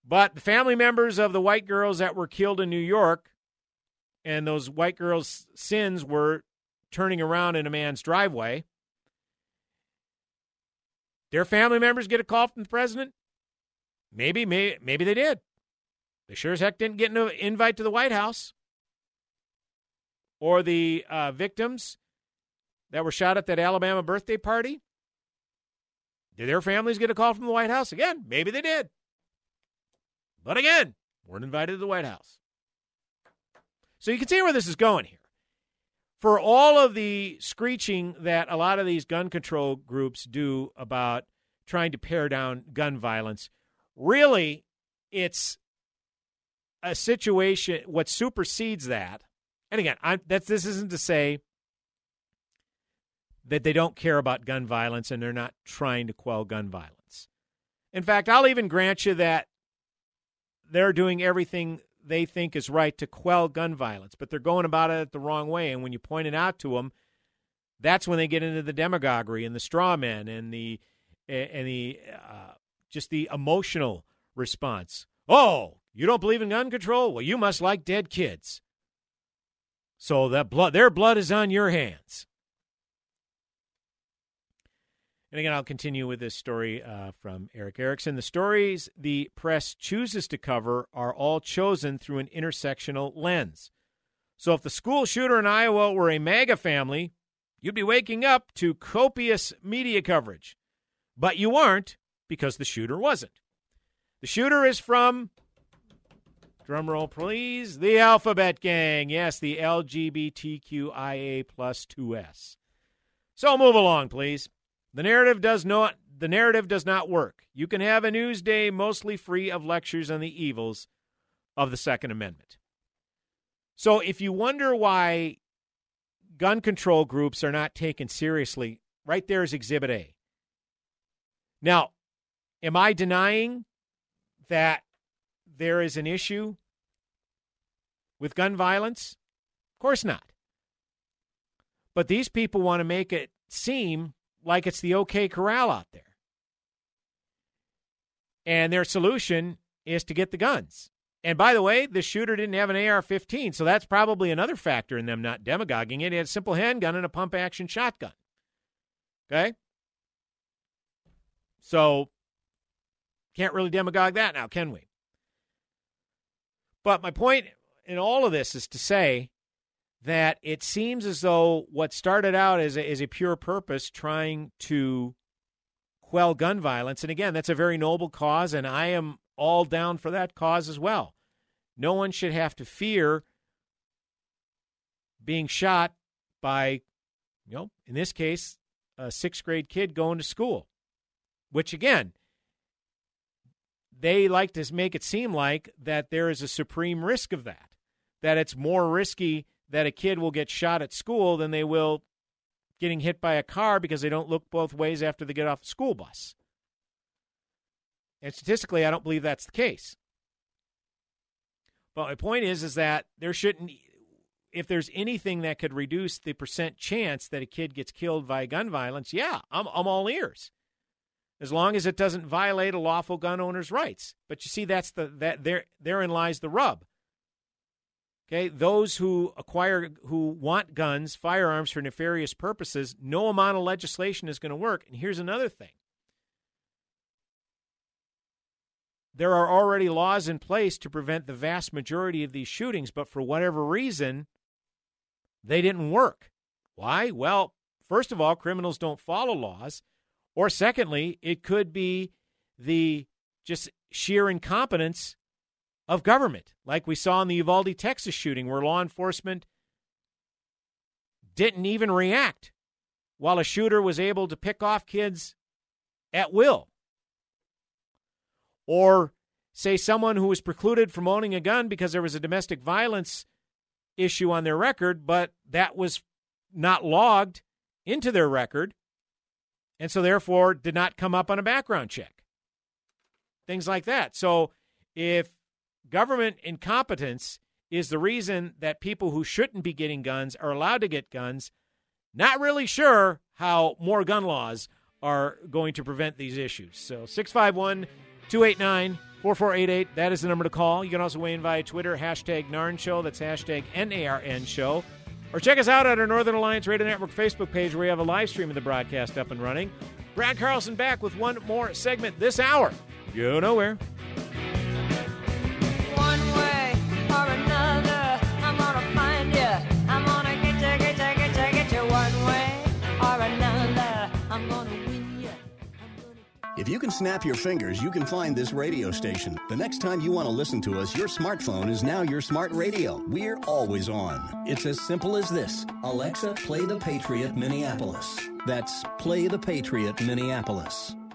But the family members of the white girls that were killed in New York and those white girls' sins were turning around in a man's driveway. Their family members get a call from the president? Maybe, maybe, maybe they did. They sure as heck didn't get an invite to the White House. Or the uh, victims that were shot at that Alabama birthday party? Did their families get a call from the White House? Again, maybe they did. But again, weren't invited to the White House. So you can see where this is going here. For all of the screeching that a lot of these gun control groups do about trying to pare down gun violence, really, it's a situation. What supersedes that, and again, I'm, that's this isn't to say that they don't care about gun violence and they're not trying to quell gun violence. In fact, I'll even grant you that they're doing everything they think is right to quell gun violence, but they're going about it the wrong way. And when you point it out to them, that's when they get into the demagoguery and the straw men and the and the uh, just the emotional response. Oh, you don't believe in gun control? Well, you must like dead kids. So that blood, their blood is on your hands. And again, I'll continue with this story uh, from Erick Erickson. The stories the press chooses to cover are all chosen through an intersectional lens. So if the school shooter in Iowa were a MAGA family, you'd be waking up to copious media coverage. But you aren't because the shooter wasn't. The shooter is from, drumroll please, the Alphabet Gang. Yes, the LGBTQIA plus 2S. So move along, please. The narrative does not the narrative does not work. You can have a news day mostly free of lectures on the evils of the Second Amendment. So if you wonder why gun control groups are not taken seriously, right there is exhibit A. Now, am I denying that there is an issue with gun violence? Of course not. But these people want to make it seem like it's the OK Corral out there. And their solution is to get the guns. And by the way, the shooter didn't have an AR 15, so that's probably another factor in them not demagoguing it. He had a simple handgun and a pump action shotgun. Okay? So, can't really demagogue that now, can we? But my point in all of this is to say that it seems as though what started out as a, as a pure purpose trying to quell gun violence, and again, that's a very noble cause, and I am all down for that cause as well. No one should have to fear being shot by, you know, in this case, a sixth grade kid going to school, which again, they like to make it seem like that there is a supreme risk of that, that it's more risky that a kid will get shot at school than they will getting hit by a car because they don't look both ways after they get off the school bus. And statistically, I don't believe that's the case. But my point is, is that there shouldn't, if there's anything that could reduce the percent chance that a kid gets killed by gun violence, yeah, I'm, I'm all ears. As long as it doesn't violate a lawful gun owner's rights. But you see, that's the that there therein lies the rub. Okay, those who acquire, who want guns, firearms for nefarious purposes, no amount of legislation is going to work. And here's another thing there are already laws in place to prevent the vast majority of these shootings, but for whatever reason, they didn't work. Why? Well, first of all, criminals don't follow laws. Or secondly, it could be the just sheer incompetence of government, like we saw in the Uvalde, Texas shooting, where law enforcement didn't even react while a shooter was able to pick off kids at will. Or, say, someone who was precluded from owning a gun because there was a domestic violence issue on their record, but that was not logged into their record, and so therefore did not come up on a background check. Things like that. So, if government incompetence is the reason that people who shouldn't be getting guns are allowed to get guns. Not really sure how more gun laws are going to prevent these issues. So 651 289 4488, that is the number to call. You can also weigh in via Twitter, hashtag NARN Show. That's hashtag NARN Show. Or check us out at our Northern Alliance Radio Network Facebook page where we have a live stream of the broadcast up and running. Brad Carlson back with one more segment this hour. You know If you can snap your fingers, you can find this radio station. The next time you want to listen to us, your smartphone is now your smart radio. We're always on. It's as simple as this Alexa, play the Patriot Minneapolis. That's Play the Patriot Minneapolis.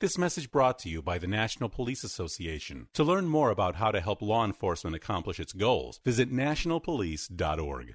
This message brought to you by the National Police Association. To learn more about how to help law enforcement accomplish its goals, visit nationalpolice.org.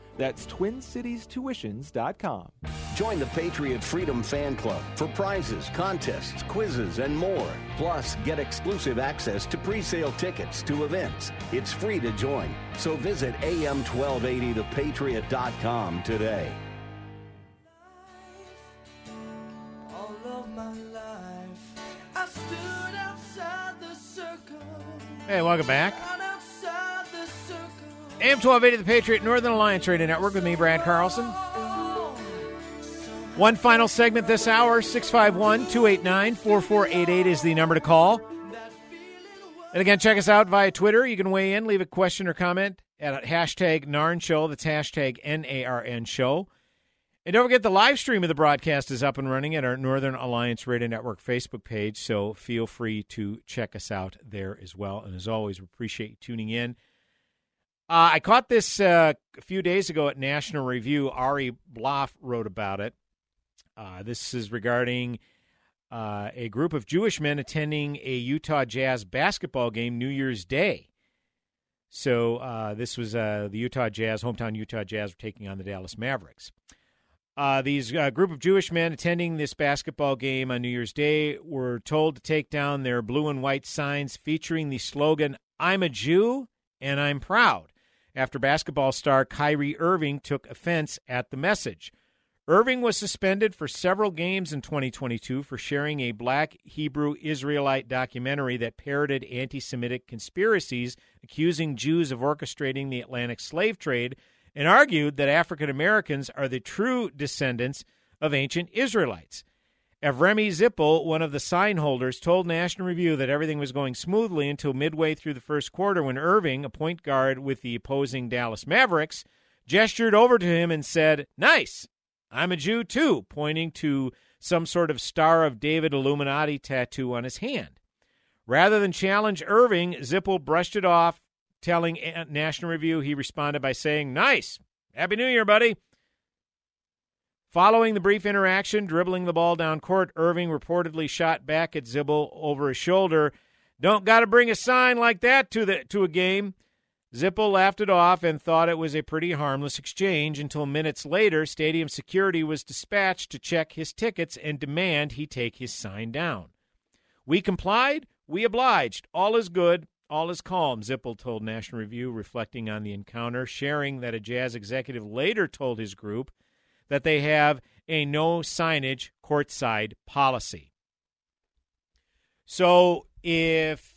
That's TwinCitiesTuitions.com. Join the Patriot Freedom Fan Club for prizes, contests, quizzes, and more. Plus, get exclusive access to pre sale tickets to events. It's free to join. So visit am1280thepatriot.com today. All of my life, I stood outside the circle. Hey, welcome back. AM 1280 The Patriot Northern Alliance Radio Network with me, Brad Carlson. One final segment this hour 651 289 4488 is the number to call. And again, check us out via Twitter. You can weigh in, leave a question or comment at hashtag NARN Show. That's hashtag N A R N Show. And don't forget the live stream of the broadcast is up and running at our Northern Alliance Radio Network Facebook page. So feel free to check us out there as well. And as always, we appreciate you tuning in. Uh, I caught this uh, a few days ago at National Review. Ari Blaff wrote about it. Uh, this is regarding uh, a group of Jewish men attending a Utah Jazz basketball game New Year's Day. So uh, this was uh, the Utah Jazz, hometown Utah Jazz, were taking on the Dallas Mavericks. These group of Jewish men attending this basketball game on New Year's Day were told to take down their blue and white signs featuring the slogan "I'm a Jew and I'm proud." After basketball star Kyrie Irving took offense at the message. Irving was suspended for several games in 2022 for sharing a black Hebrew Israelite documentary that parroted anti Semitic conspiracies accusing Jews of orchestrating the Atlantic slave trade and argued that African Americans are the true descendants of ancient Israelites. Avremi Zippel, one of the sign holders, told National Review that everything was going smoothly until midway through the first quarter when Irving, a point guard with the opposing Dallas Mavericks, gestured over to him and said, Nice, I'm a Jew too, pointing to some sort of Star of David Illuminati tattoo on his hand. Rather than challenge Irving, Zippel brushed it off, telling National Review he responded by saying, Nice. Happy New Year, buddy. Following the brief interaction, dribbling the ball down court, Irving reportedly shot back at Zippel over his shoulder. Don't got to bring a sign like that to the to a game. Zippel laughed it off and thought it was a pretty harmless exchange until minutes later, stadium security was dispatched to check his tickets and demand he take his sign down. We complied, we obliged. All is good, all is calm, Zippel told National Review, reflecting on the encounter, sharing that a jazz executive later told his group that they have a no signage courtside policy. So if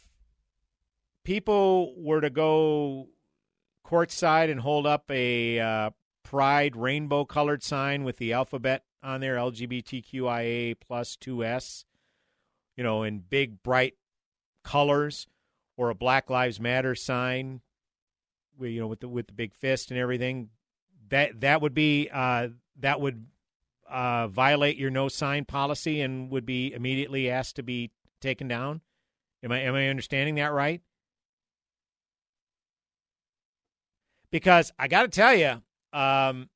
people were to go courtside and hold up a uh, pride rainbow colored sign with the alphabet on there lgbtqia plus 2s you know in big bright colors or a black lives matter sign you know with the with the big fist and everything that that would be uh, that would uh, violate your no sign policy and would be immediately asked to be taken down am i am i understanding that right because I got to tell you, um,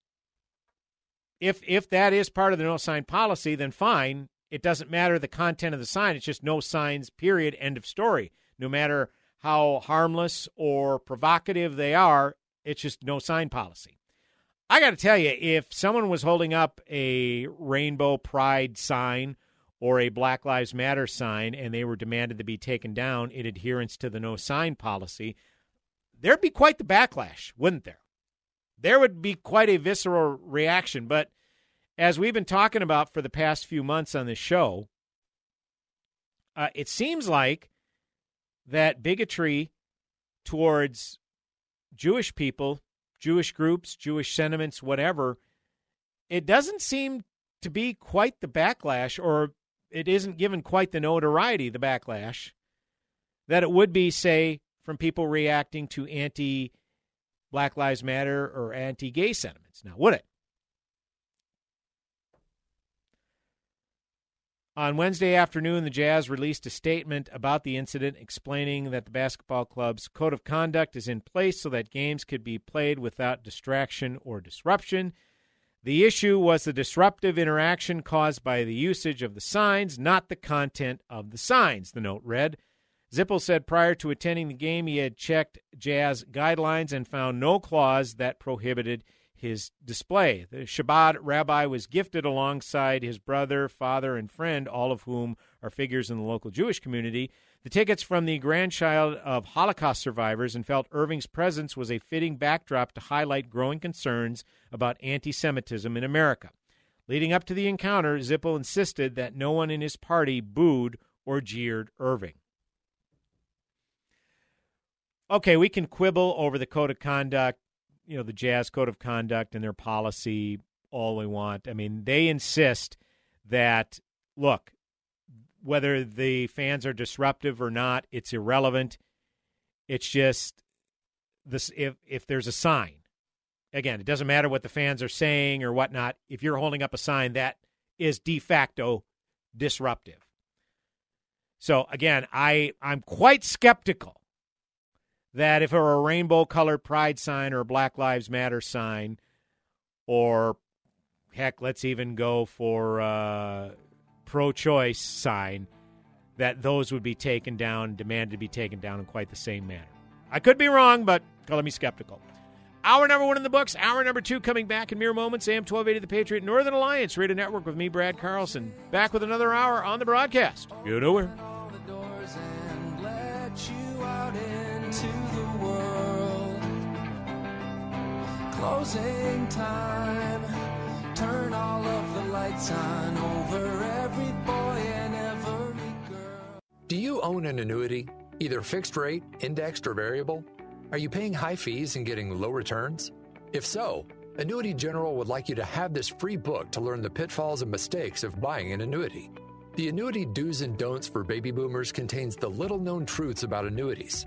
if if that is part of the no sign policy, then fine. It doesn't matter the content of the sign. It's just no signs. Period. End of story. No matter how harmless or provocative they are, it's just no sign policy. I got to tell you, if someone was holding up a rainbow pride sign or a Black Lives Matter sign and they were demanded to be taken down in adherence to the no sign policy, there'd be quite the backlash, wouldn't there? There would be quite a visceral reaction. But as we've been talking about for the past few months on this show, uh, it seems like that bigotry towards Jewish people, Jewish groups, Jewish sentiments, whatever, it doesn't seem to be quite the backlash, or it isn't given quite the notoriety, the backlash, that it would be, say, from people reacting to anti Black Lives Matter or anti gay sentiments. Now, would it? On Wednesday afternoon, the Jazz released a statement about the incident explaining that the basketball club's code of conduct is in place so that games could be played without distraction or disruption. The issue was the disruptive interaction caused by the usage of the signs, not the content of the signs, the note read. Zippel said prior to attending the game, he had checked Jazz guidelines and found no clause that prohibited his display. The Chabad rabbi was gifted alongside his brother, father, and friend, all of whom are figures in the local Jewish community, the tickets from the grandchild of Holocaust survivors and felt Irving's presence was a fitting backdrop to highlight growing concerns about anti Semitism in America. Leading up to the encounter, Zippel insisted that no one in his party booed or jeered Irving. Okay, we can quibble over the code of conduct you know the Jazz code of conduct and their policy all we want. I mean, they insist that look, whether the fans are disruptive or not, it's irrelevant. It's just this if if there's a sign. Again, it doesn't matter what the fans are saying or whatnot. If you're holding up a sign that is de facto disruptive. So again, I I'm quite skeptical that if it were a rainbow colored pride sign or a Black Lives Matter sign, or heck, let's even go for a pro choice sign, that those would be taken down, demanded to be taken down in quite the same manner. I could be wrong, but color me skeptical. Hour number one in the books. Hour number two coming back in mere moments. AM 1280 The Patriot Northern Alliance Radio Network with me, Brad Carlson. Back with another hour on the broadcast. You know where. closing time. Turn all of the lights on over every boy and every girl. Do you own an annuity, either fixed rate, indexed, or variable? Are you paying high fees and getting low returns? If so, Annuity General would like you to have this free book to learn the pitfalls and mistakes of buying an annuity. The Annuity Do's and Don'ts for Baby Boomers contains the little known truths about annuities,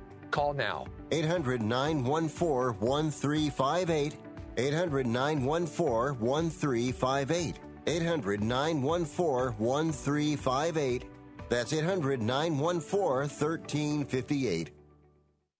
Call now. 800 914 1358. 800 914 1358. 800 914 1358. That's 800 914 1358.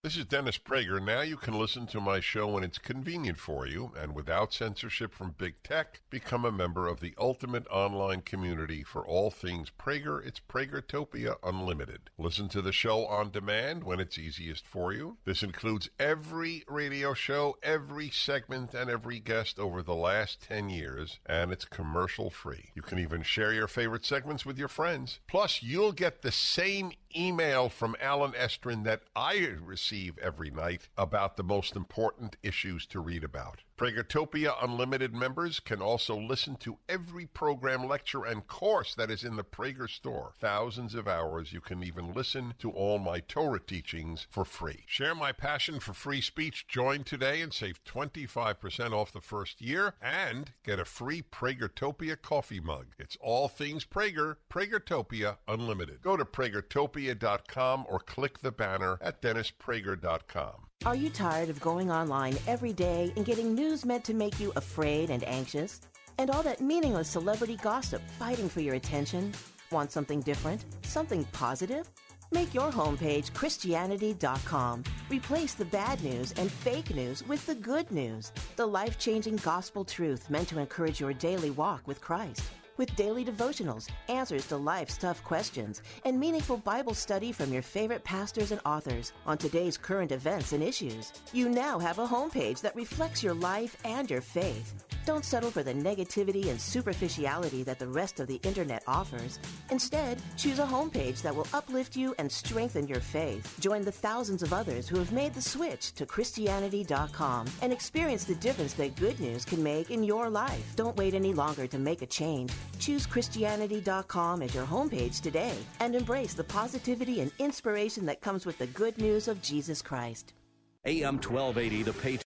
This is Dennis Prager. Now you can listen to my show when it's convenient for you and without censorship from big tech. Become a member of the ultimate online community for all things Prager. It's Pragertopia Unlimited. Listen to the show on demand when it's easiest for you. This includes every radio show, every segment, and every guest over the last 10 years, and it's commercial free. You can even share your favorite segments with your friends. Plus, you'll get the same email from Allen Estrin that I receive every night about the most important issues to read about. Pragertopia Unlimited members can also listen to every program, lecture, and course that is in the Prager store. Thousands of hours. You can even listen to all my Torah teachings for free. Share my passion for free speech. Join today and save 25% off the first year and get a free Pragertopia coffee mug. It's all things Prager, Pragertopia Unlimited. Go to pragertopia.com or click the banner at dennisprager.com. Are you tired of going online every day and getting news meant to make you afraid and anxious? And all that meaningless celebrity gossip fighting for your attention? Want something different? Something positive? Make your homepage Christianity.com. Replace the bad news and fake news with the good news, the life changing gospel truth meant to encourage your daily walk with Christ with daily devotionals, answers to life's tough questions, and meaningful Bible study from your favorite pastors and authors on today's current events and issues. You now have a homepage that reflects your life and your faith. Don't settle for the negativity and superficiality that the rest of the internet offers. Instead, choose a homepage that will uplift you and strengthen your faith. Join the thousands of others who have made the switch to Christianity.com and experience the difference that good news can make in your life. Don't wait any longer to make a change. Choose Christianity.com as your homepage today and embrace the positivity and inspiration that comes with the good news of Jesus Christ. AM 1280, The Patriot.